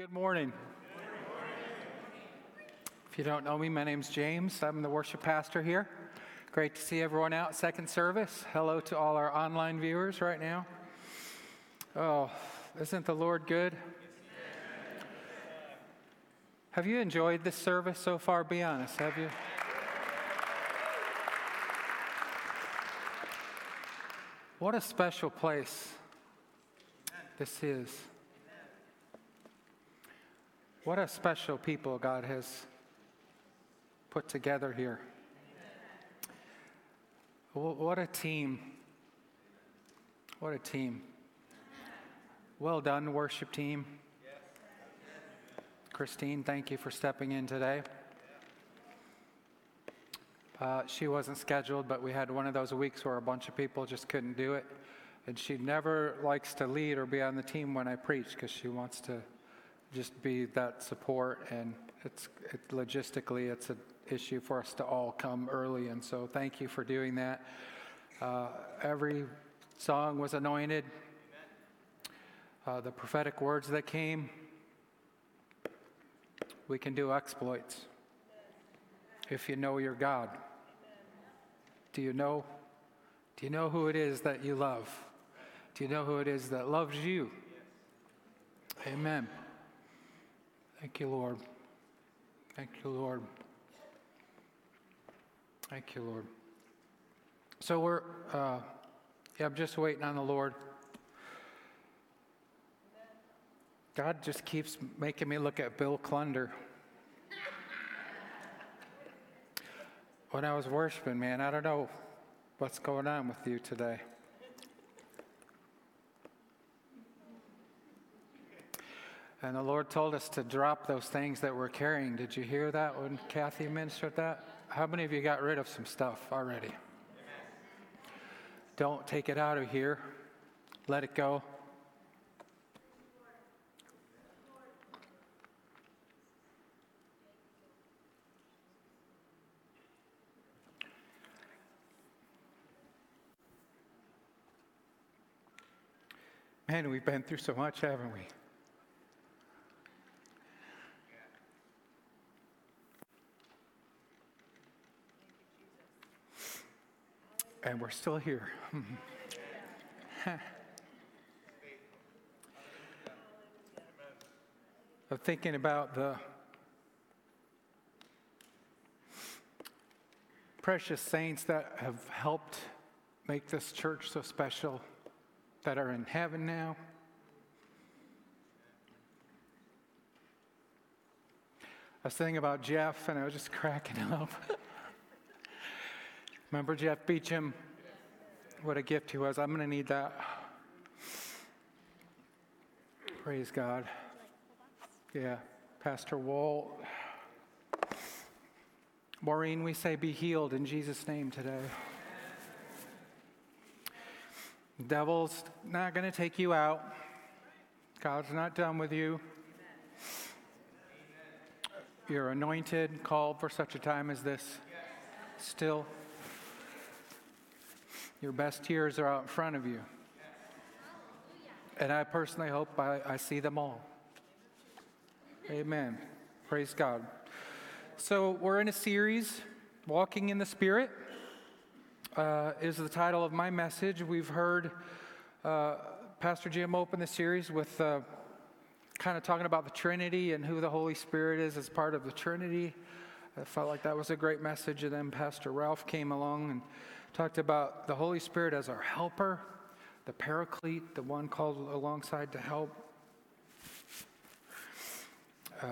Good morning. If you don't know me, my name's James. I'm the worship pastor here. Great to see everyone out second service. Hello to all our online viewers right now. Oh, isn't the Lord good? Have you enjoyed this service so far? Be honest, have you? What a special place this is. What a special people God has put together here. What a team. What a team. Well done, worship team. Christine, thank you for stepping in today. Uh, she wasn't scheduled, but we had one of those weeks where a bunch of people just couldn't do it. And she never likes to lead or be on the team when I preach because she wants to just be that support. And it's it, logistically, it's an issue for us to all come early. And so thank you for doing that. Uh, every song was anointed. Uh, the prophetic words that came, we can do exploits if you know your God. Do you know? Do you know who it is that you love? Do you know who it is that loves you? Amen. Thank you, Lord. Thank you, Lord. Thank you, Lord. So we're, uh, yeah, I'm just waiting on the Lord. God just keeps making me look at Bill Clunder. when I was worshiping, man, I don't know what's going on with you today. And the Lord told us to drop those things that we're carrying. Did you hear that when Kathy ministered that? How many of you got rid of some stuff already? Amen. Don't take it out of here. Let it go. Man, we've been through so much, haven't we? And we're still here. of thinking about the precious saints that have helped make this church so special that are in heaven now. I was thinking about Jeff and I was just cracking up. Remember Jeff Beecham? What a gift he was. I'm going to need that. Praise God. Yeah, Pastor Walt. Maureen, we say be healed in Jesus' name today. devil's not going to take you out. God's not done with you. You're anointed, called for such a time as this. Still, your best years are out in front of you. And I personally hope I, I see them all. Amen. Praise God. So, we're in a series, Walking in the Spirit uh, is the title of my message. We've heard uh, Pastor Jim open the series with uh, kind of talking about the Trinity and who the Holy Spirit is as part of the Trinity. I felt like that was a great message. And then Pastor Ralph came along and talked about the Holy Spirit as our helper, the paraclete, the one called alongside to help. Uh,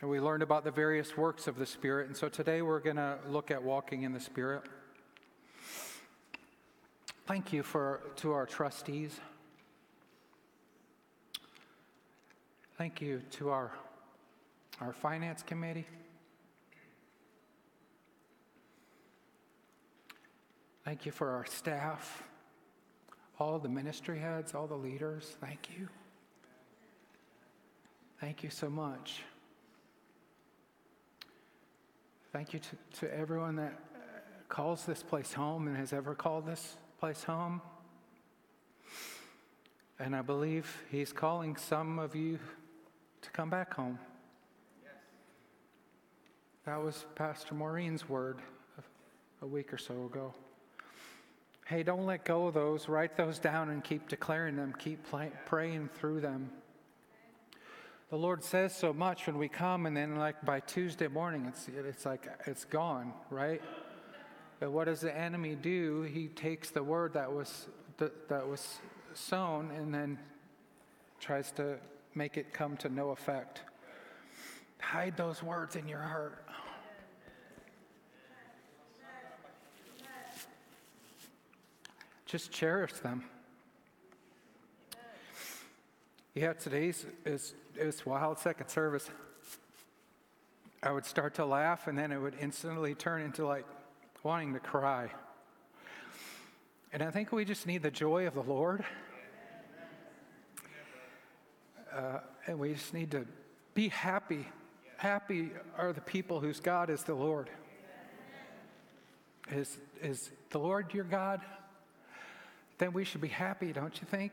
and we learned about the various works of the Spirit. And so today we're going to look at walking in the Spirit. Thank you for, to our trustees. Thank you to our, our finance committee. Thank you for our staff, all the ministry heads, all the leaders. Thank you. Thank you so much. Thank you to, to everyone that uh, calls this place home and has ever called this place home. And I believe He's calling some of you to come back home. Yes. That was Pastor Maureen's word a week or so ago. Hey, don't let go of those. Write those down and keep declaring them. Keep play, praying through them. The Lord says so much when we come, and then, like by Tuesday morning, it's, it's like it's gone, right? But what does the enemy do? He takes the word that was, that, that was sown and then tries to make it come to no effect. Hide those words in your heart. Just cherish them. Yeah, today's is, is wild second service. I would start to laugh and then it would instantly turn into like wanting to cry. And I think we just need the joy of the Lord. Uh, and we just need to be happy. Happy are the people whose God is the Lord. Is, is the Lord your God? Then we should be happy, don't you think?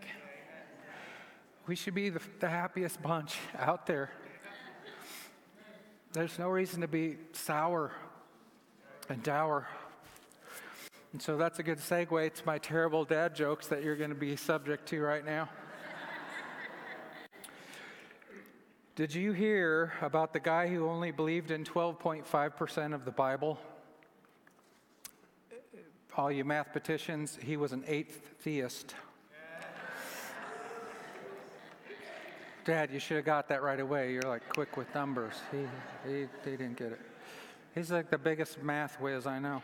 We should be the, the happiest bunch out there. There's no reason to be sour and dour. And so that's a good segue to my terrible dad jokes that you're going to be subject to right now. Did you hear about the guy who only believed in 12.5% of the Bible? All you mathematicians, he was an eighth theist. Dad, you should have got that right away. You're like quick with numbers. He, he, he didn't get it. He's like the biggest math whiz I know.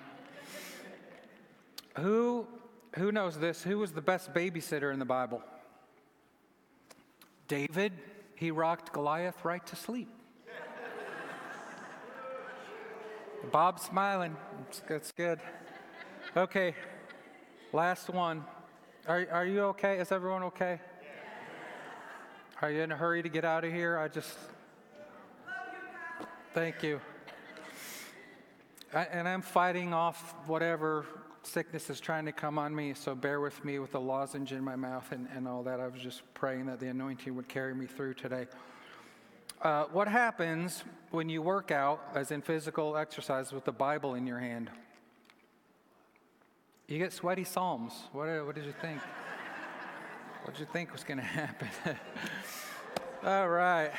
Who, who knows this? Who was the best babysitter in the Bible? David. He rocked Goliath right to sleep. Bob's smiling. That's good. Okay, last one. Are, are you okay? Is everyone okay? Are you in a hurry to get out of here? I just. Thank you. I, and I'm fighting off whatever sickness is trying to come on me, so bear with me with the lozenge in my mouth and, and all that. I was just praying that the anointing would carry me through today. Uh, what happens when you work out, as in physical exercise, with the Bible in your hand? You get sweaty psalms. What, uh, what did you think? what did you think was going to happen? All right.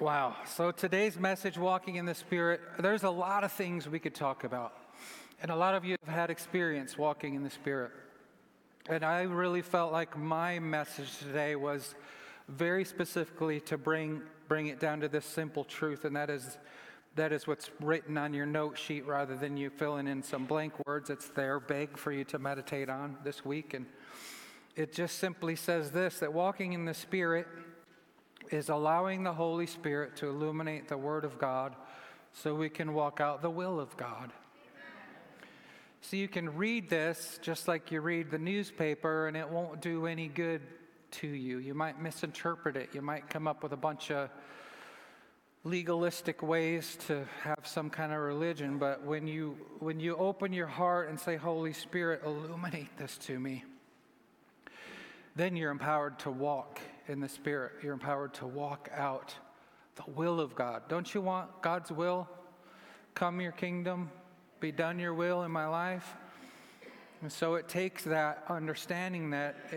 Wow. So today's message, Walking in the Spirit, there's a lot of things we could talk about. And a lot of you have had experience walking in the Spirit. And I really felt like my message today was very specifically to bring, bring it down to this simple truth, and that is, that is what's written on your note sheet rather than you filling in some blank words. It's there, big for you to meditate on this week. And it just simply says this that walking in the Spirit is allowing the Holy Spirit to illuminate the Word of God so we can walk out the will of God. So you can read this just like you read the newspaper, and it won't do any good to you. You might misinterpret it. You might come up with a bunch of legalistic ways to have some kind of religion, but when you when you open your heart and say, "Holy Spirit, illuminate this to me," then you're empowered to walk in the Spirit. You're empowered to walk out the will of God. Don't you want God's will? Come your kingdom, be done your will in my life. And so it takes that understanding that eh,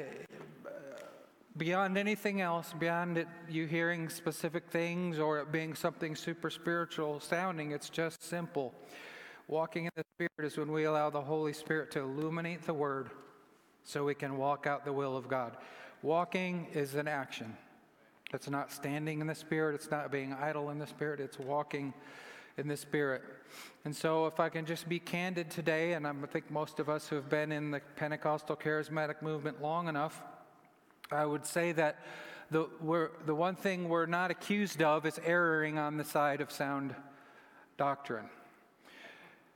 beyond anything else, beyond it, you hearing specific things or it being something super spiritual sounding, it's just simple. Walking in the Spirit is when we allow the Holy Spirit to illuminate the Word so we can walk out the will of God. Walking is an action. It's not standing in the Spirit, it's not being idle in the Spirit, it's walking in the Spirit. And so, if I can just be candid today, and I think most of us who have been in the Pentecostal charismatic movement long enough, I would say that the, the one thing we're not accused of is erring on the side of sound doctrine.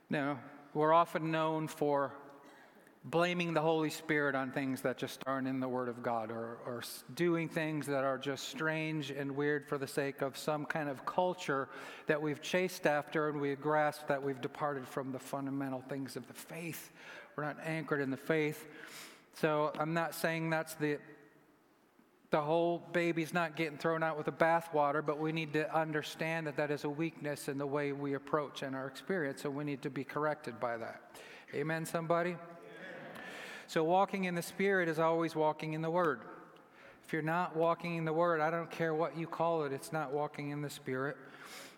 Now, we're often known for blaming the Holy Spirit on things that just aren't in the Word of God or, or doing things that are just strange and weird for the sake of some kind of culture that we've chased after and we grasp that we've departed from the fundamental things of the faith. We're not anchored in the faith. So I'm not saying that's the the whole baby's not getting thrown out with the bathwater, but we need to understand that that is a weakness in the way we approach and our experience, and we need to be corrected by that. Amen, somebody? So, walking in the Spirit is always walking in the Word. If you're not walking in the Word, I don't care what you call it, it's not walking in the Spirit.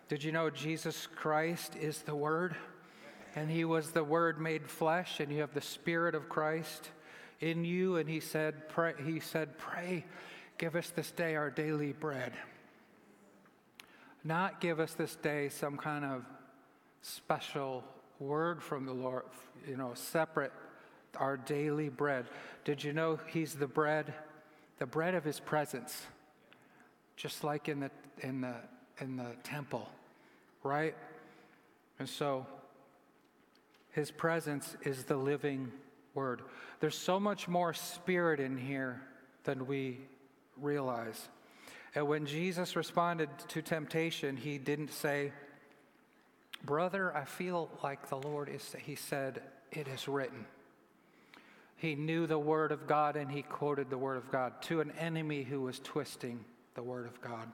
Did you know Jesus Christ is the Word? And He was the Word made flesh, and you have the Spirit of Christ in you. And He said, pray, He said, pray, give us this day our daily bread. Not give us this day some kind of special word from the Lord, you know, separate our daily bread. Did you know he's the bread, the bread of his presence, just like in the in the in the temple, right? And so his presence is the living word. There's so much more spirit in here than we realize. And when Jesus responded to temptation, he didn't say, Brother, I feel like the Lord is, he said, It is written. He knew the Word of God and he quoted the Word of God to an enemy who was twisting the Word of God.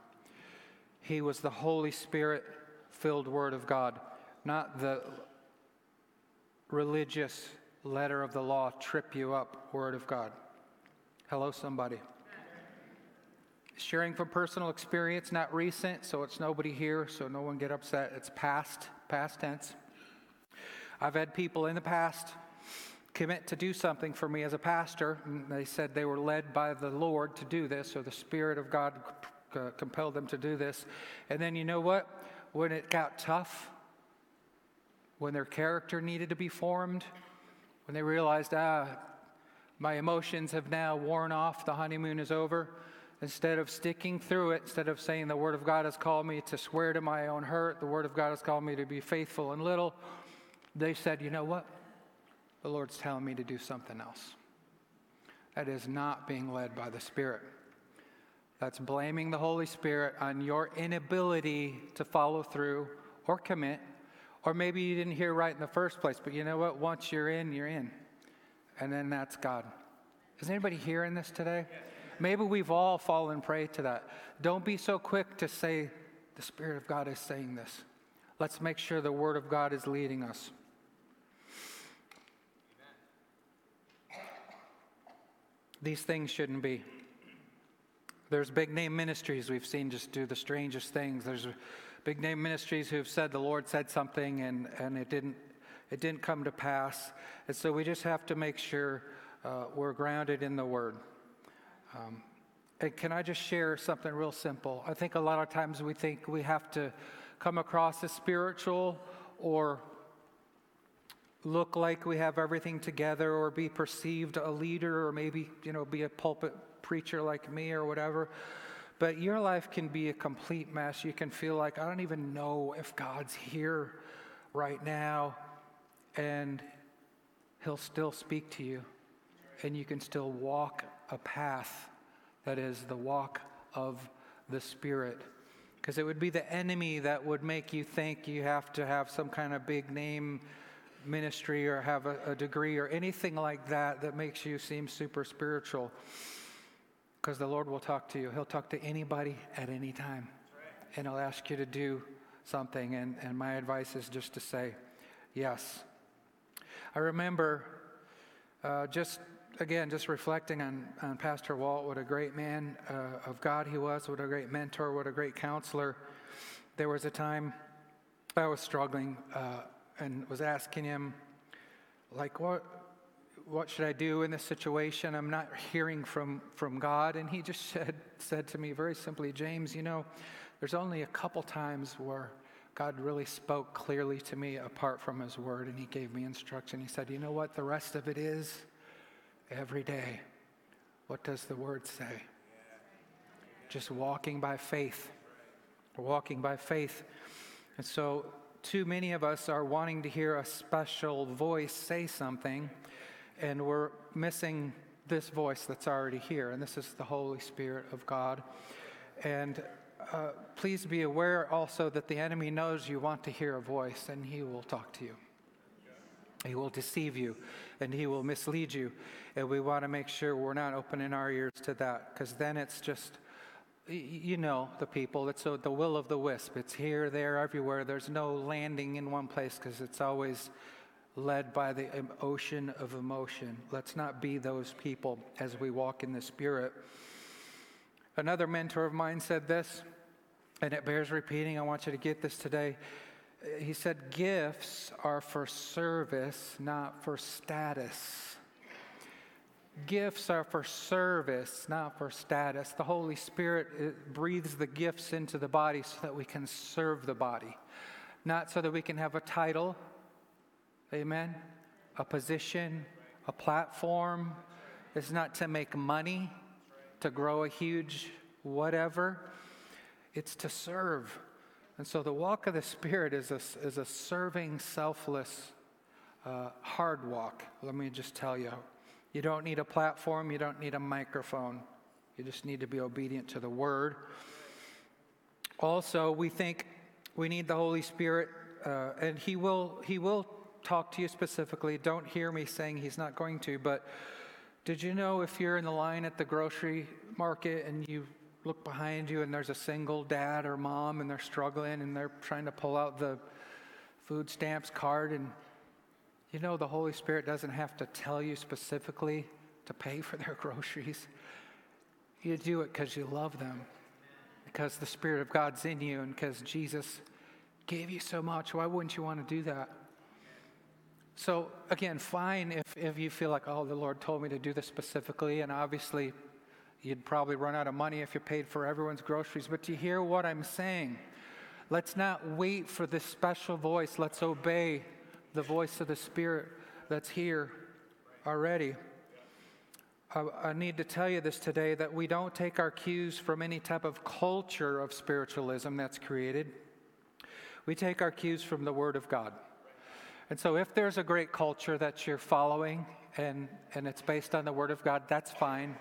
He was the Holy Spirit filled Word of God, not the religious letter of the law, trip you up Word of God. Hello, somebody. Sharing from personal experience, not recent, so it's nobody here, so no one get upset. It's past, past tense. I've had people in the past commit to do something for me as a pastor. And they said they were led by the Lord to do this, or the Spirit of God compelled them to do this. And then you know what? When it got tough, when their character needed to be formed, when they realized, ah, my emotions have now worn off, the honeymoon is over. Instead of sticking through it, instead of saying the Word of God has called me to swear to my own hurt, the Word of God has called me to be faithful and little, they said, you know what? the Lord's telling me to do something else. That is not being led by the Spirit. That's blaming the Holy Spirit on your inability to follow through or commit, or maybe you didn't hear right in the first place, but you know what? Once you're in, you're in. And then that's God. Is anybody hearing this today? Maybe we've all fallen prey to that. Don't be so quick to say, the Spirit of God is saying this. Let's make sure the Word of God is leading us. These things shouldn't be. There's big name ministries we've seen just do the strangest things. There's big name ministries who've said the Lord said something and, and it didn't it didn't come to pass. And so we just have to make sure uh, we're grounded in the Word. Um, and can I just share something real simple? I think a lot of times we think we have to come across as spiritual or look like we have everything together or be perceived a leader or maybe, you know, be a pulpit preacher like me or whatever. But your life can be a complete mess. You can feel like, I don't even know if God's here right now. And He'll still speak to you. And you can still walk a path that is the walk of the Spirit. Because it would be the enemy that would make you think you have to have some kind of big name ministry or have a, a degree or anything like that that makes you seem super spiritual. Because the Lord will talk to you. He'll talk to anybody at any time. And He'll ask you to do something. And, and my advice is just to say yes. I remember uh, just, again, just reflecting on, on Pastor Walt, what a great man uh, of God he was, what a great mentor, what a great counselor. There was a time I was struggling. Uh, and was asking him, like, what, what should I do in this situation? I'm not hearing from, from God. And he just said, said to me very simply, James, you know, there's only a couple times where God really spoke clearly to me apart from his word, and he gave me instruction. He said, You know what? The rest of it is every day. What does the word say? Just walking by faith. Walking by faith. And so too many of us are wanting to hear a special voice say something. and we're missing this voice that's already here, and this is the Holy Spirit of God. And uh, please be aware also that the enemy knows you want to hear a voice, and he will talk to you. He will deceive you and he will mislead you. And we want to make sure we're not opening our ears to that because then it's just, you know, the people. It's the will of the wisp. It's here, there, everywhere. There's no landing in one place because it's always led by the ocean of emotion. Let's not be those people as we walk in the Spirit. Another mentor of mine said this, and it bears repeating. I want you to get this today. He said, Gifts are for service, not for status. Gifts are for service, not for status. The Holy Spirit uh, breathes the gifts into the body so that we can serve the body, not so that we can have a title, Amen. A position, a platform. It's not to make money, to grow a huge whatever. It's to serve. And so the walk of the Spirit is a, is a serving, selfless, uh, hard walk. Let me just tell you. You don't need a platform, you don't need a microphone. You just need to be obedient to the Word. Also, we think we need the Holy Spirit, uh, and He will, he will talk to you specifically. Don't hear me saying he's not going to, but did you know if you're in the line at the grocery market and you look behind you and there's a single dad or mom and they're struggling and they're trying to pull out the food stamps card and you know the Holy Spirit doesn't have to tell you specifically to pay for their groceries. You do it because you love them, because the Spirit of God's in you, and because Jesus gave you so much. Why wouldn't you want to do that? So, again, fine if, if you feel like, oh, the Lord told me to do this specifically, and obviously you'd probably run out of money if you paid for everyone's groceries. But do you hear what I'm saying? Let's not wait for this special voice. Let's obey the voice of the Spirit that's here already. I, I need to tell you this today that we don't take our cues from any type of culture of spiritualism that's created. We take our cues from the Word of God. And so, if there's a great culture that you're following and, and it's based on the Word of God, that's fine.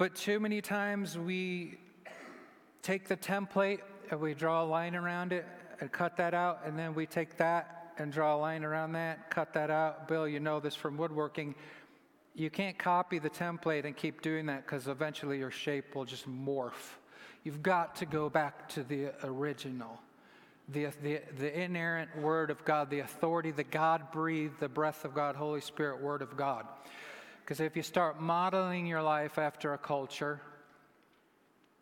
But too many times we take the template and we draw a line around it and cut that out, and then we take that and draw a line around that, cut that out. Bill, you know this from woodworking. You can't copy the template and keep doing that because eventually your shape will just morph. You've got to go back to the original the, the, the inerrant Word of God, the authority, the God breathed, the breath of God, Holy Spirit, Word of God. Because if you start modeling your life after a culture,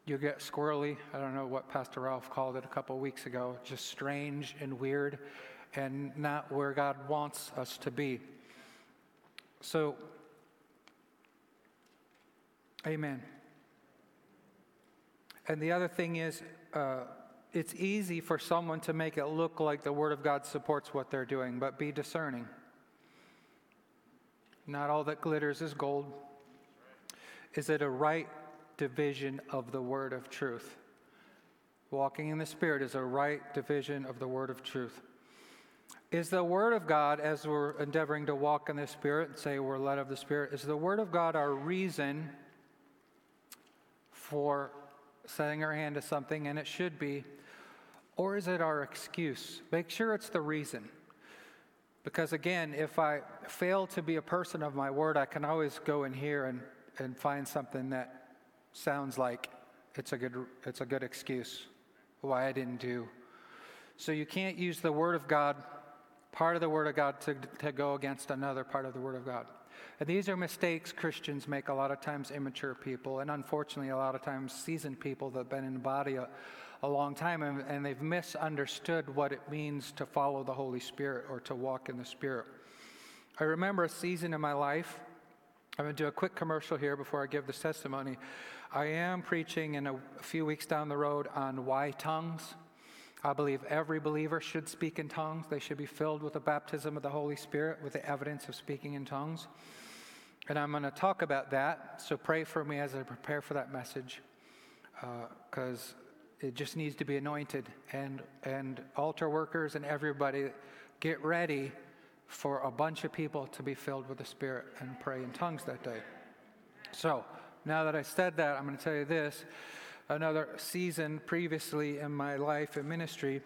you get squirrely. I don't know what Pastor Ralph called it a couple weeks ago, just strange and weird and not where God wants us to be. So, amen. And the other thing is, uh, it's easy for someone to make it look like the Word of God supports what they're doing, but be discerning. Not all that glitters is gold. Is it a right division of the Word of truth? Walking in the Spirit is a right division of the Word of truth. Is the Word of God, as we're endeavoring to walk in the Spirit and say we're led of the Spirit, is the Word of God our reason for setting our hand to something? And it should be or is it our excuse? Make sure it's the reason. Because again, if I fail to be a person of my word, I can always go in here and, and find something that sounds like it's a good it's a good excuse why I didn't do. So you can't use the word of God, part of the word of God, to, to go against another part of the word of God. And these are mistakes Christians make a lot of times, immature people, and unfortunately, a lot of times, seasoned people that have been in the body a, a long time and, and they've misunderstood what it means to follow the Holy Spirit or to walk in the Spirit. I remember a season in my life. I'm going to do a quick commercial here before I give this testimony. I am preaching in a, a few weeks down the road on why tongues. I believe every believer should speak in tongues. They should be filled with the baptism of the Holy Spirit with the evidence of speaking in tongues. And I'm going to talk about that. So pray for me as I prepare for that message. Because uh, it just needs to be anointed. And, and altar workers and everybody, get ready for a bunch of people to be filled with the Spirit and pray in tongues that day. So, now that I said that, I'm going to tell you this. Another season previously in my life in ministry,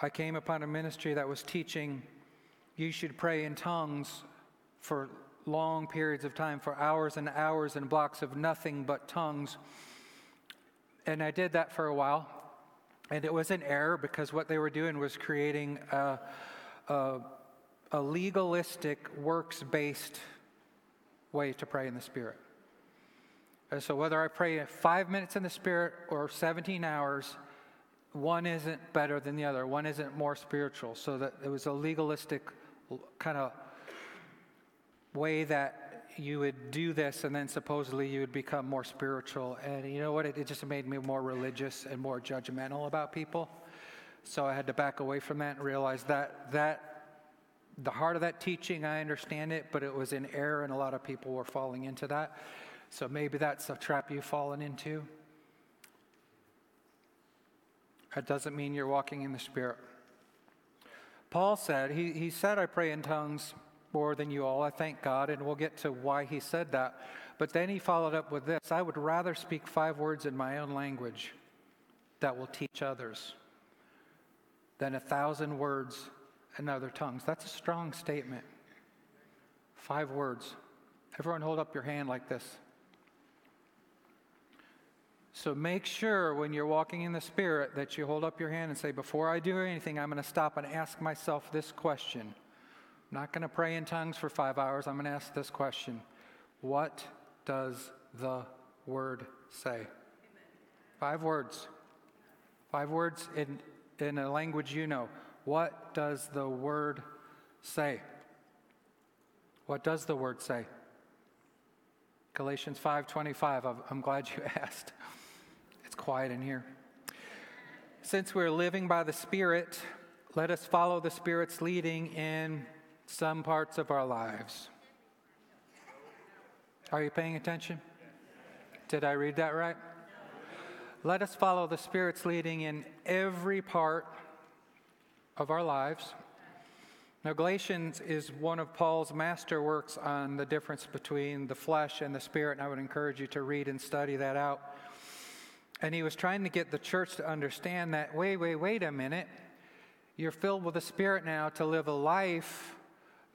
I came upon a ministry that was teaching you should pray in tongues for long periods of time, for hours and hours and blocks of nothing but tongues. And I did that for a while. And it was an error because what they were doing was creating a, a, a legalistic, works based way to pray in the Spirit. And so, whether I pray five minutes in the Spirit or 17 hours, one isn't better than the other. One isn't more spiritual. So, that it was a legalistic kind of way that you would do this and then supposedly you would become more spiritual. And you know what? It, it, just made me more religious and more judgmental about people. So I had to back away from that and realize that that the heart of that teaching, I understand it, but it was in error and a lot of people were falling into that. So maybe that's a trap you've fallen into. That doesn't mean you're walking in the Spirit. Paul said, he, he said, I pray in tongues more than you all. I thank God, and we'll get to why he said that. But then he followed up with this I would rather speak five words in my own language that will teach others than a thousand words in other tongues. That's a strong statement. Five words. Everyone hold up your hand like this. So make sure when you're walking in the Spirit that you hold up your hand and say, Before I do anything, I'm going to stop and ask myself this question I'm not going to pray in tongues for five hours. I'm going to ask this question What does the word say? Five words. Five words in, in a language you know. What does the word say? What does the word say? Galatians 5:25. I'm glad you asked. It's quiet in here. Since we're living by the Spirit, let us follow the Spirit's leading in some parts of our lives. Are you paying attention? Did I read that right? Let us follow the Spirit's leading in every part of our lives. Now, Galatians is one of Paul's masterworks on the difference between the flesh and the spirit, and I would encourage you to read and study that out. And he was trying to get the church to understand that wait, wait, wait a minute. You're filled with the Spirit now to live a life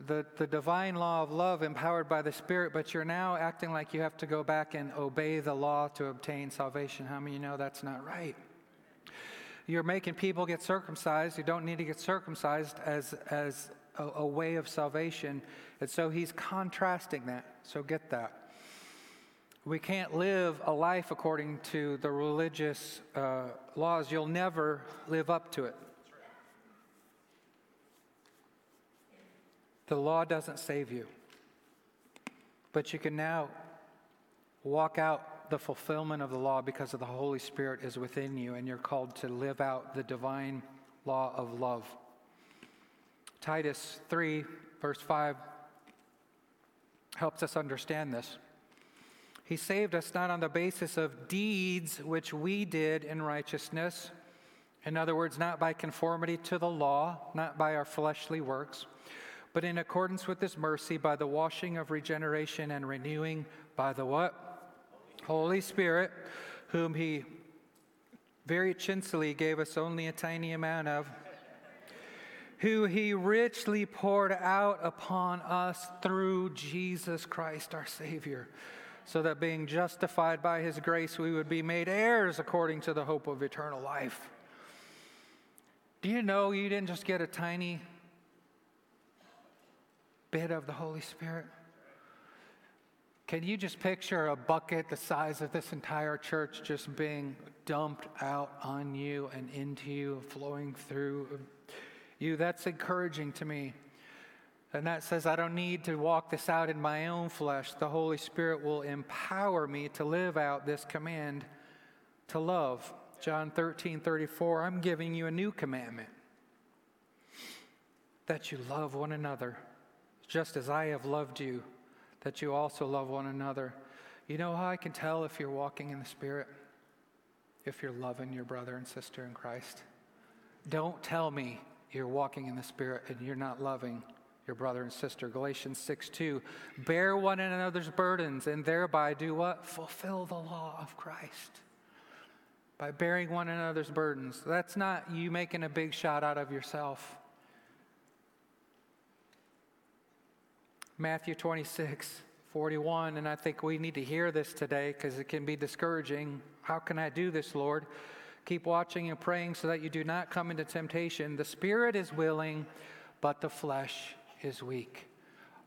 the, the divine law of love empowered by the Spirit, but you're now acting like you have to go back and obey the law to obtain salvation. How many you know that's not right? You're making people get circumcised. You don't need to get circumcised as, as a, a way of salvation. And so he's contrasting that. So get that. We can't live a life according to the religious uh, laws. You'll never live up to it. The law doesn't save you, but you can now walk out the fulfillment of the law because of the Holy Spirit is within you, and you're called to live out the divine law of love. Titus 3, verse 5, helps us understand this. He saved us not on the basis of deeds which we did in righteousness. In other words, not by conformity to the law, not by our fleshly works, but in accordance with his mercy by the washing of regeneration and renewing by the what? Holy Spirit, whom he very chinsily gave us only a tiny amount of, who he richly poured out upon us through Jesus Christ our Savior, so that being justified by his grace, we would be made heirs according to the hope of eternal life. Do you know you didn't just get a tiny bit of the Holy Spirit? Can you just picture a bucket the size of this entire church just being dumped out on you and into you, flowing through you? That's encouraging to me. And that says, I don't need to walk this out in my own flesh. The Holy Spirit will empower me to live out this command to love. John 13, 34, I'm giving you a new commandment that you love one another just as I have loved you, that you also love one another. You know how I can tell if you're walking in the Spirit? If you're loving your brother and sister in Christ. Don't tell me you're walking in the Spirit and you're not loving your brother and sister. Galatians 6 2. Bear one another's burdens and thereby do what? Fulfill the law of Christ. By bearing one another's burdens. That's not you making a big shot out of yourself. Matthew 26 41, and I think we need to hear this today because it can be discouraging. How can I do this, Lord? Keep watching and praying so that you do not come into temptation. The spirit is willing, but the flesh is weak.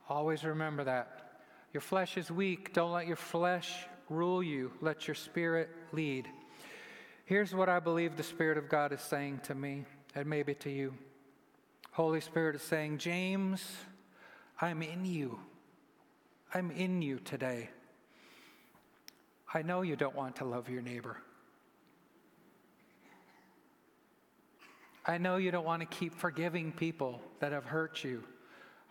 Always remember that. Your flesh is weak. Don't let your flesh rule you, let your spirit lead. Here's what I believe the Spirit of God is saying to me, and maybe to you. Holy Spirit is saying, James, I'm in you. I'm in you today. I know you don't want to love your neighbor. I know you don't want to keep forgiving people that have hurt you.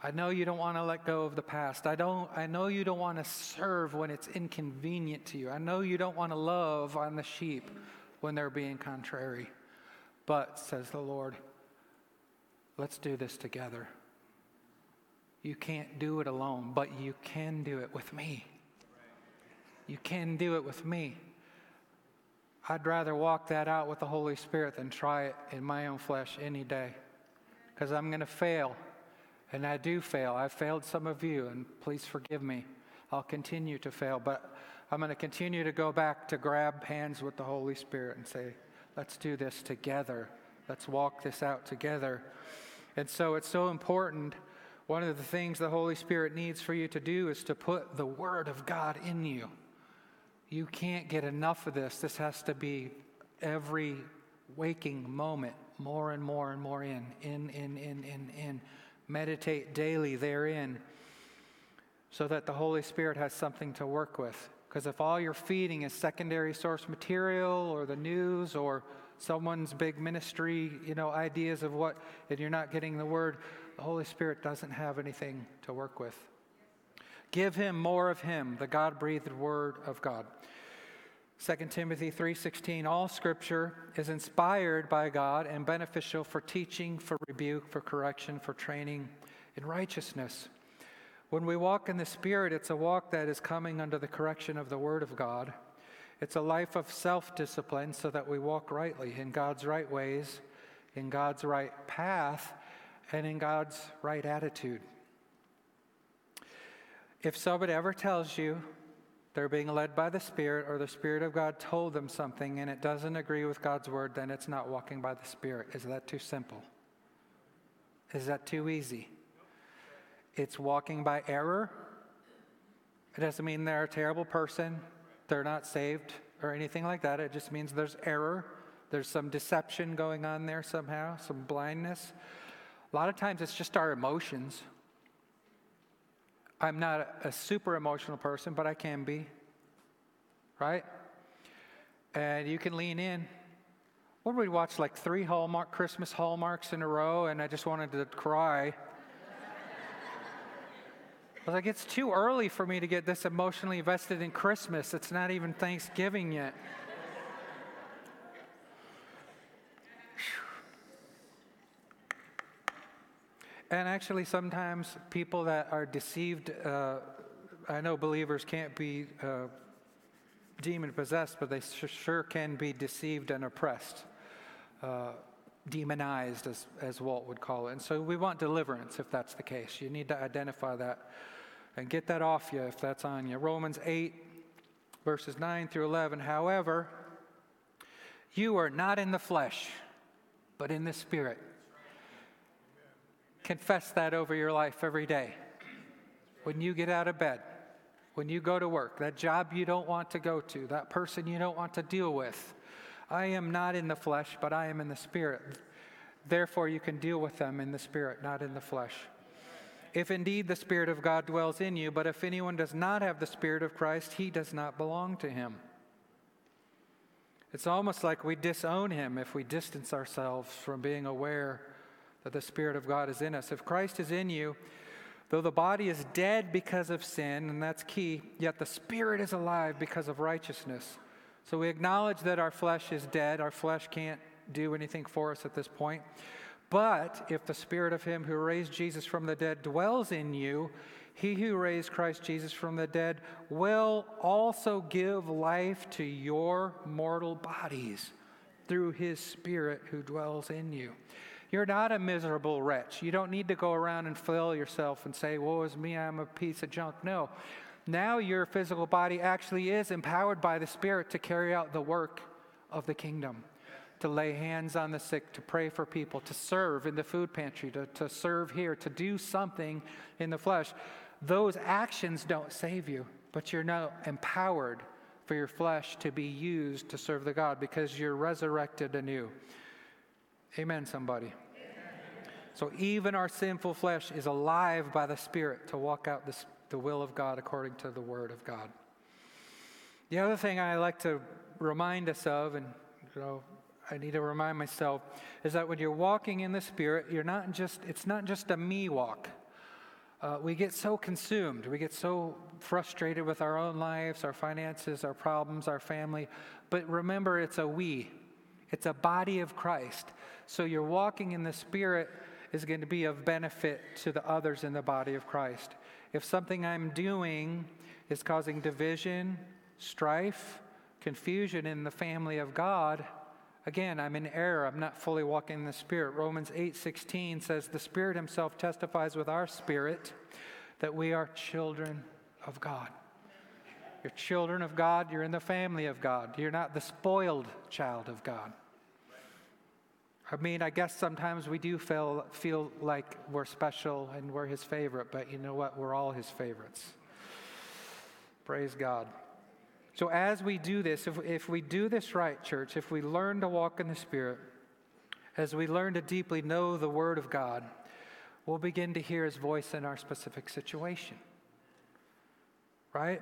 I know you don't want to let go of the past. I don't I know you don't want to serve when it's inconvenient to you. I know you don't want to love on the sheep when they're being contrary. But says the Lord, let's do this together. You can't do it alone, but you can do it with me. You can do it with me. I'd rather walk that out with the Holy Spirit than try it in my own flesh any day. Because I'm going to fail. And I do fail. I've failed some of you, and please forgive me. I'll continue to fail. But I'm going to continue to go back to grab hands with the Holy Spirit and say, let's do this together. Let's walk this out together. And so it's so important one of the things the Holy Spirit needs for you to do is to put the Word of God in you. You can't get enough of this. This has to be every waking moment, more and more and more in, in, in, in, in, in. Meditate daily therein so that the Holy Spirit has something to work with. Because if all you're feeding is secondary source material or the news or someone's big ministry, you know, ideas of what, and you're not getting the word, the Holy Spirit doesn't have anything to work with. Give him more of him, the God-breathed word of God. 2 Timothy 3:16 All scripture is inspired by God and beneficial for teaching, for rebuke, for correction, for training in righteousness. When we walk in the spirit, it's a walk that is coming under the correction of the word of God. It's a life of self-discipline so that we walk rightly in God's right ways, in God's right path, and in God's right attitude. If somebody ever tells you they're being led by the Spirit or the Spirit of God told them something and it doesn't agree with God's word, then it's not walking by the Spirit. Is that too simple? Is that too easy? It's walking by error. It doesn't mean they're a terrible person, they're not saved or anything like that. It just means there's error, there's some deception going on there somehow, some blindness. A lot of times it's just our emotions. I'm not a, super emotional person, but I can be, right? And you can lean in. What did we watch? Like three Hallmark Christmas Hallmarks in a row, and I just wanted to cry. I was like, it's too early for me to get this emotionally invested in Christmas. It's not even Thanksgiving yet. And actually, sometimes people that are deceived, uh, I know believers can't be uh, demon possessed, but they sure can be deceived and oppressed, uh, demonized, as, as Walt would call it. And so we want deliverance if that's the case. You need to identify that and get that off you if that's on you. Romans 8, verses 9 through 11. However, you are not in the flesh, but in the Spirit Confess that over your life every day. When you get out of bed, when you go to work, that job you don't want to go to, that person you don't want to deal with. I am not in the flesh, but I am in the spirit. Therefore, you can deal with them in the spirit, not in the flesh. If indeed the Spirit of God dwells in you, but if anyone does not have the Spirit of Christ, he does not belong to him. It's almost like we disown him if we distance ourselves from being aware that the Spirit of God is in us. If Christ is in you, though the body is dead because of sin, and that's key, yet the Spirit is alive because of righteousness. So we acknowledge that our flesh is dead, our flesh can't do anything for us at this point. But if the spirit of him who raised Jesus from the dead dwells in you, he who raised Christ Jesus from the dead will also give life to your mortal bodies through his spirit who dwells in you. You're not a miserable wretch. You don't need to go around and fill yourself and say, Woe is me, I'm a piece of junk. No. Now your physical body actually is empowered by the Spirit to carry out the work of the kingdom, to lay hands on the sick, to pray for people, to serve in the food pantry, to, to serve here, to do something in the flesh. Those actions don't save you, but you're now empowered for your flesh to be used to serve the God because you're resurrected anew. Amen, somebody. So even our sinful flesh is alive by the Spirit to walk out this, the will of God according to the Word of God. The other thing I like to remind us of, and you know, I need to remind myself, is that when you're walking in the Spirit, you're not just, it's not just a me walk. Uh, we get so consumed, we get so frustrated with our own lives, our finances, our problems, our family. But remember, it's a we, it's a body of Christ. So your walking in the Spirit is going to be of benefit to the others in the body of Christ. If something I'm doing is causing division, strife, confusion in the family of God, again, I'm in error. I'm not fully walking in the Spirit. Romans 8:16 says, "The Spirit himself testifies with our spirit that we are children of God." You're children of God, you're in the family of God. You're not the spoiled child of God. I mean, I guess sometimes we do feel, feel like we're special and we're his favorite, but you know what? We're all his favorites. Praise God. So, as we do this, if, if we do this right, church, if we learn to walk in the Spirit, as we learn to deeply know the Word of God, we'll begin to hear His voice in our specific situation. Right?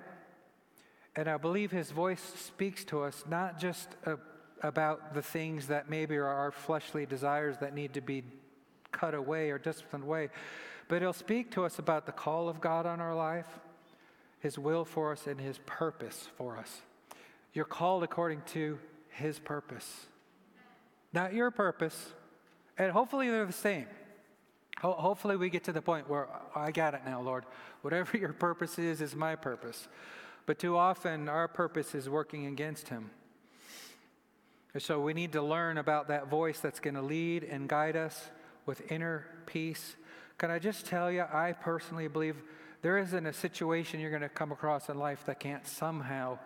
And I believe His voice speaks to us not just about the things that maybe are our fleshly desires that need to be cut away or disciplined away, but He'll speak to us about the call of God on our life, His will for us, and His purpose for us. You're called according to His purpose, not your purpose. And hopefully they're the same. Ho- hopefully we get to the point where oh, I got it now, Lord. Whatever your purpose is, is my purpose. But too often our purpose is working against Him. And so we need to learn about that voice that's going to lead and guide us with inner peace. Can I just tell you, I personally believe there isn't a situation you're going to come across in life that can't somehow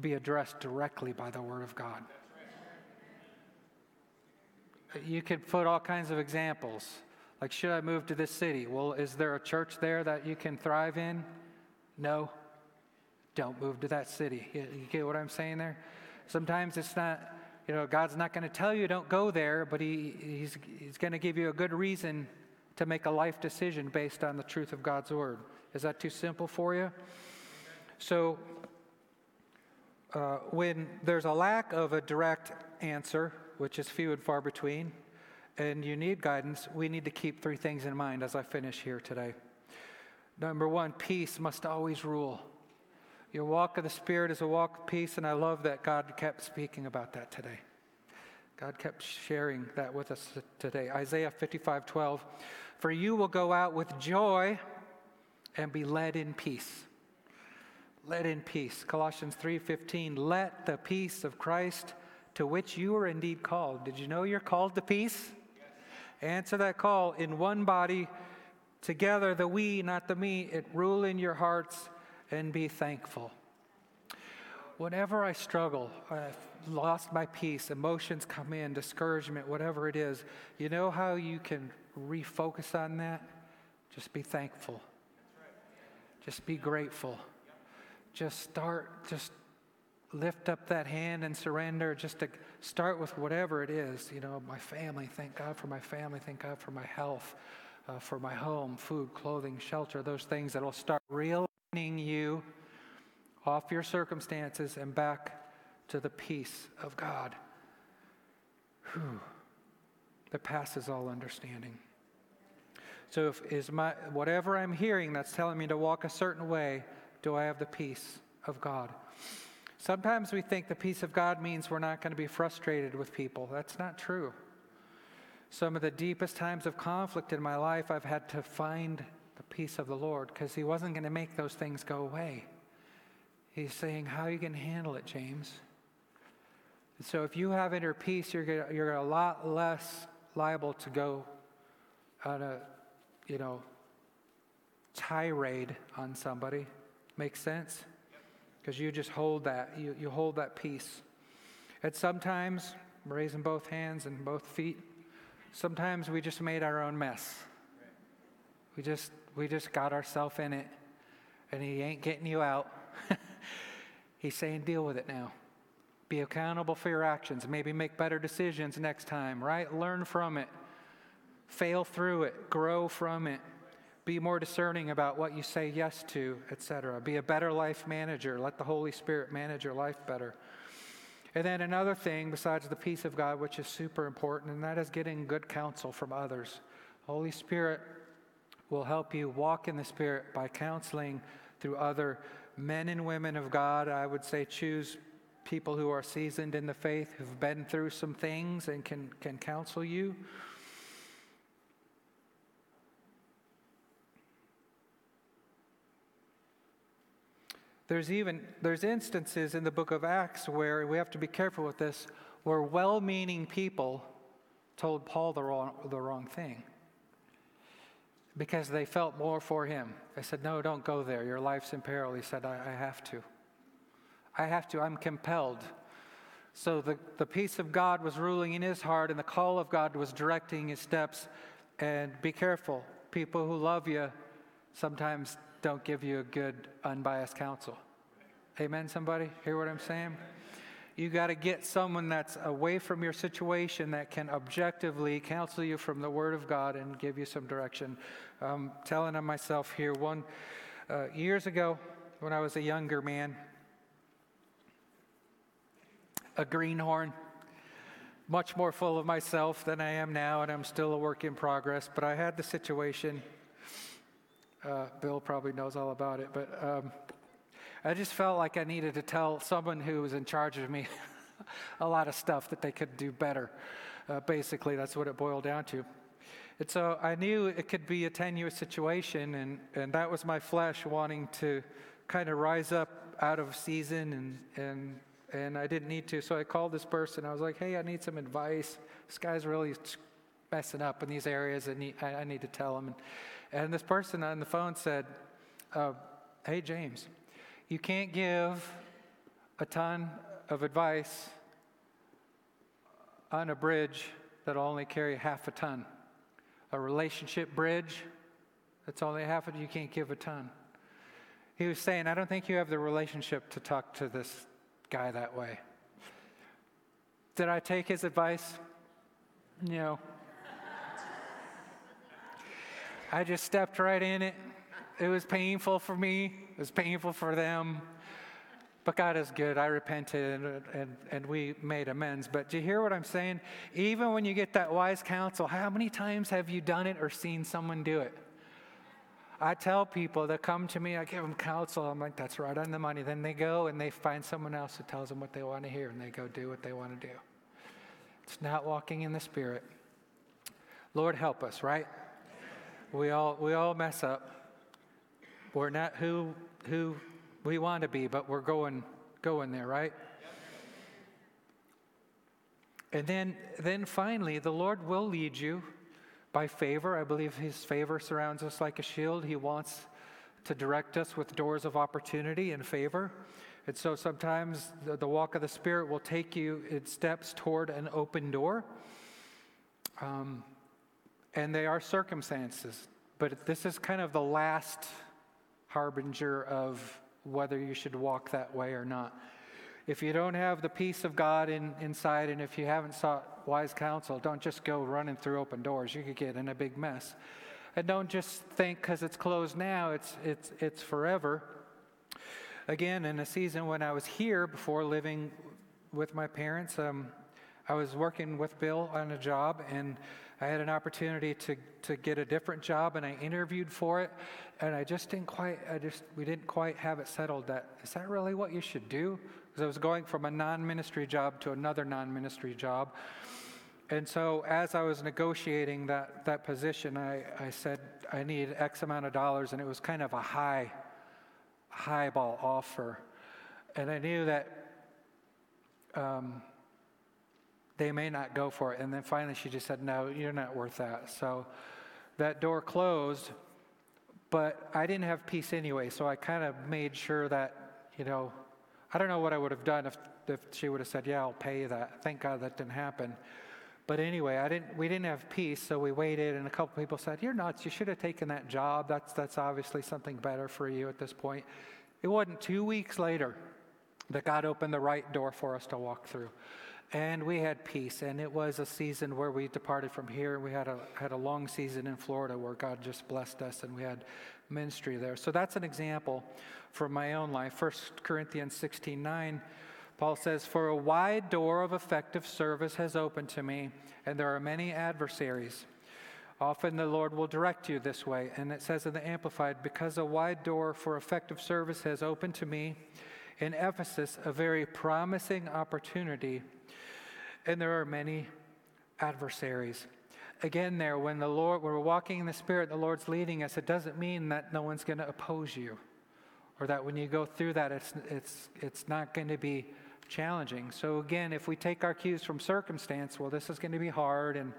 be addressed directly by the Word of God. You could put all kinds of examples. Like, should I move to this city? Well, is there a church there that you can thrive in? No. Don't move to that city. You, you get what I'm saying there? Sometimes it's not, you know, God's not going to tell you don't go there, but he, He's, he's going to give you a good reason to make a life decision based on the truth of God's Word. Is that too simple for you? So, uh, when there's a lack of a direct answer, which is few and far between, and you need guidance, we need to keep three things in mind as I finish here today. Number one, peace must always rule. Your walk of the Spirit is a walk of peace, and I love that God kept speaking about that today. God kept sharing that with us today. Isaiah 55 12. For you will go out with joy and be led in peace. Led in peace. Colossians 3:15. Let the peace of Christ to which you are indeed called. Did you know you're called to peace? Yes. Answer that call in one body, together, the we, not the me, it rule in your hearts and be thankful. Whenever I struggle, I've lost my peace, emotions come in, discouragement, whatever it is, you know how you can refocus on that? Just be thankful. Just be grateful. Just start, just lift up that hand and surrender. Just to start with whatever it is. You know, my family, thank God for my family, thank God for my health, uh, for my home, food, clothing, shelter, those things that'll start real you off your circumstances and back to the peace of God Whew. that passes all understanding. So, if is my whatever I'm hearing that's telling me to walk a certain way, do I have the peace of God? Sometimes we think the peace of God means we're not going to be frustrated with people. That's not true. some of the deepest times of conflict in my life, I've had to find the peace of the Lord because He wasn't going to make those things go away. He's saying, How are you going to handle it, James? And so if you have inner peace, you're, gonna, you're a lot less liable to go on a, you know, tirade on somebody. Makes sense? Because you just hold that, you, you hold that peace. And sometimes, raising both hands and both feet, sometimes we just made our own mess. We just, we just got ourselves in it, and he ain't getting you out. He's saying, deal with it now. Be accountable for your actions. Maybe make better decisions next time, right? Learn from it. Fail through it. Grow from it. Be more discerning about what you say yes to, etc. Be a better life manager. Let the Holy Spirit manage your life better. And then another thing besides the peace of God, which is super important, and that is getting good counsel from others. Holy Spirit will help you walk in the Spirit by counseling through other men and women of God. I would say choose people who are seasoned in the faith, who've been through some things and can, can counsel you. There's even there's instances in the book of Acts where we have to be careful with this, where well-meaning people told Paul the wrong, the wrong thing because they felt more for him. They said, No, don't go there. Your life's in peril. He said, I, I have to. I have to, I'm compelled. So the, the peace of God was ruling in his heart, and the call of God was directing his steps. And be careful. People who love you sometimes don't give you a good, unbiased counsel. Amen, somebody? Hear what I'm saying? You got to get someone that's away from your situation that can objectively counsel you from the Word of God and give you some direction. I'm telling on myself here. One uh, years ago, when I was a younger man, a greenhorn, much more full of myself than I am now, and I'm still a work in progress. But I had the situation. Uh, Bill probably knows all about it, but um, I just felt like I needed to tell someone who was in charge of me a lot of stuff that they could do better. Uh, basically, that's what it boiled down to. And so I knew it could be a tenuous situation, and, and that was my flesh wanting to kind of rise up out of season and, and and I didn't need to. So I called this person. I was like, hey, I need some advice. This guy's really messing up in these areas, and I, I need to tell him. And, and, this person on the phone said, uh, hey, James, you can't give a ton of advice on a bridge that'll only carry half a ton. A relationship bridge that's only half a you can't give a ton. He was saying, I don't think you have the relationship to talk to this guy that way. Did I take his advice? No. I just stepped right in it. It was painful for me, it was painful for them. But God is good. I repented and, and, and we made amends. But do you hear what I'm saying? Even when you get that wise counsel, how many times have you done it or seen someone do it? I tell people that come to me, I give them counsel. I'm like, that's right on the money. Then they go and they find someone else who tells them what they want to hear, and they go do what they want to do. It's not walking in the Spirit. Lord, help us, right? We all, we all mess up. We're not who, who we want to be, but we're going, going there, right? And then, then finally, the Lord will lead you by favor. I believe His favor surrounds us like a shield. He wants to direct us with doors of opportunity and favor. And so sometimes the, the walk of the Spirit will take you in steps toward an open door. Um, and they are circumstances, but this is kind of the last harbinger of whether you should walk that way or not. If you don't have the peace of God in, inside, and if you haven't sought wise counsel, don't just go running through open doors. You could get in a big mess. And don't just think because it's closed now, it's, it's, it's forever. Again, in a season when I was here before living with my parents, um, I was working with Bill on a job, and I had an opportunity to, to get a different job, and I interviewed for it, and I just didn't quite, I just, we didn't quite have it settled that, is that really what you should do? because I was going from a non ministry job to another non ministry job. And so as I was negotiating that, that position, I, I said I need X amount of dollars, and it was kind of a high, high ball offer. And I knew that um, they may not go for it. And then finally she just said, no, you're not worth that. So that door closed, but I didn't have peace anyway. So I kind of made sure that, you know, I don't know what I would have done if, if she would have said, yeah, I'll pay that. Thank God that didn't happen. But anyway, I didn't, we didn't have peace, so we waited, and a couple people said, You're nuts. You should have taken that job. That's, that's obviously something better for you at this point. It wasn't two weeks later that God opened the right door for us to walk through. And we had peace, and it was a season where we departed from here, we had a, had a long season in Florida where God just blessed us, and we had ministry there. So that's an example from my own life. 1 Corinthians 16 9 Paul says, For a wide door of effective service has opened to me, and there are many adversaries. Often the Lord will direct you this way. And it says in the Amplified, Because a wide door for effective service has opened to me in Ephesus, a very promising opportunity, and there are many adversaries. Again, there, when the Lord, when we're walking in the Spirit, the Lord's leading us, it doesn't mean that no one's going to oppose you, or that when you go through that, it's, it's, it's not going to be challenging. So again, if we take our cues from circumstance, well, this is going to be hard, and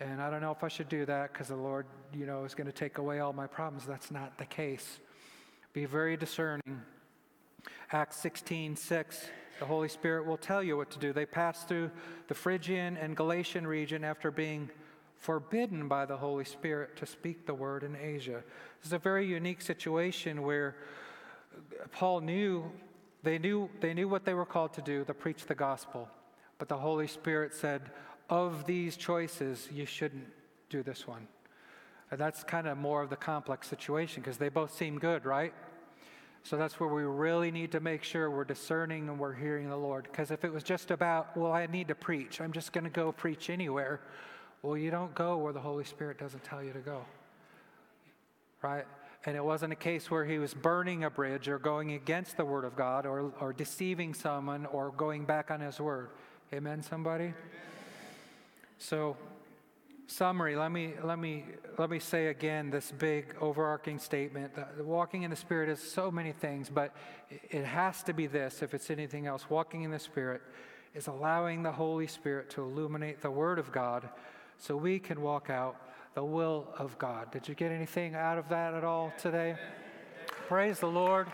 and I don't know if I should do that because the Lord, you know, is going to take away all my problems. That's not the case. Be very discerning. Acts 16, 6, the Holy Spirit will tell you what to do. They passed through the Phrygian and Galatian region after being forbidden by the Holy Spirit to speak the word in Asia. This is a very unique situation where Paul knew they knew, they knew what they were called to do, to preach the gospel. But the Holy Spirit said, of these choices, you shouldn't do this one. And that's kind of more of the complex situation because they both seem good, right? So that's where we really need to make sure we're discerning and we're hearing the Lord. Because if it was just about, well, I need to preach, I'm just going to go preach anywhere, well, you don't go where the Holy Spirit doesn't tell you to go. Right? And it wasn't a case where he was burning a bridge or going against the word of God or, or deceiving someone or going back on his word. Amen, somebody? So, summary, let me, let, me, let me say again this big overarching statement. Walking in the Spirit is so many things, but it has to be this if it's anything else. Walking in the Spirit is allowing the Holy Spirit to illuminate the Word of God so we can walk out the will of God. Did you get anything out of that at all today? Praise the Lord.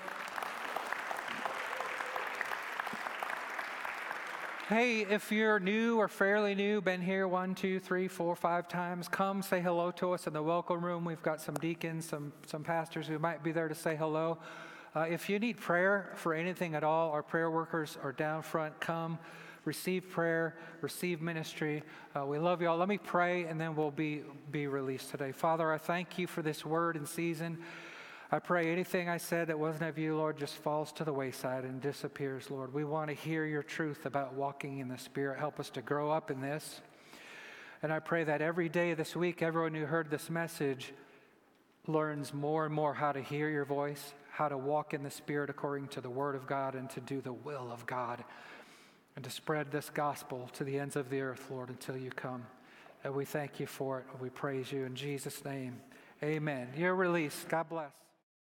Hey, if you're new or fairly new, been here one, two, three, four, five times, come say hello to us in the welcome room. We've got some deacons, some, some pastors who might be there to say hello. Uh, if you need prayer for anything at all, our prayer workers are down front. Come receive prayer, receive ministry. Uh, we love you all. Let me pray, and then we'll be, be released today. Father, I thank you for this word and season. I pray anything I said that wasn't of you, Lord, just falls to the wayside and disappears, Lord. We want to hear your truth about walking in the Spirit. Help us to grow up in this. And I pray that every day this week, everyone who heard this message learns more and more how to hear your voice, how to walk in the Spirit according to the Word of God, and to do the will of God and to spread this gospel to the ends of the earth, Lord, until you come. And we thank you for it. We praise you in Jesus' name. Amen. You're released. God bless.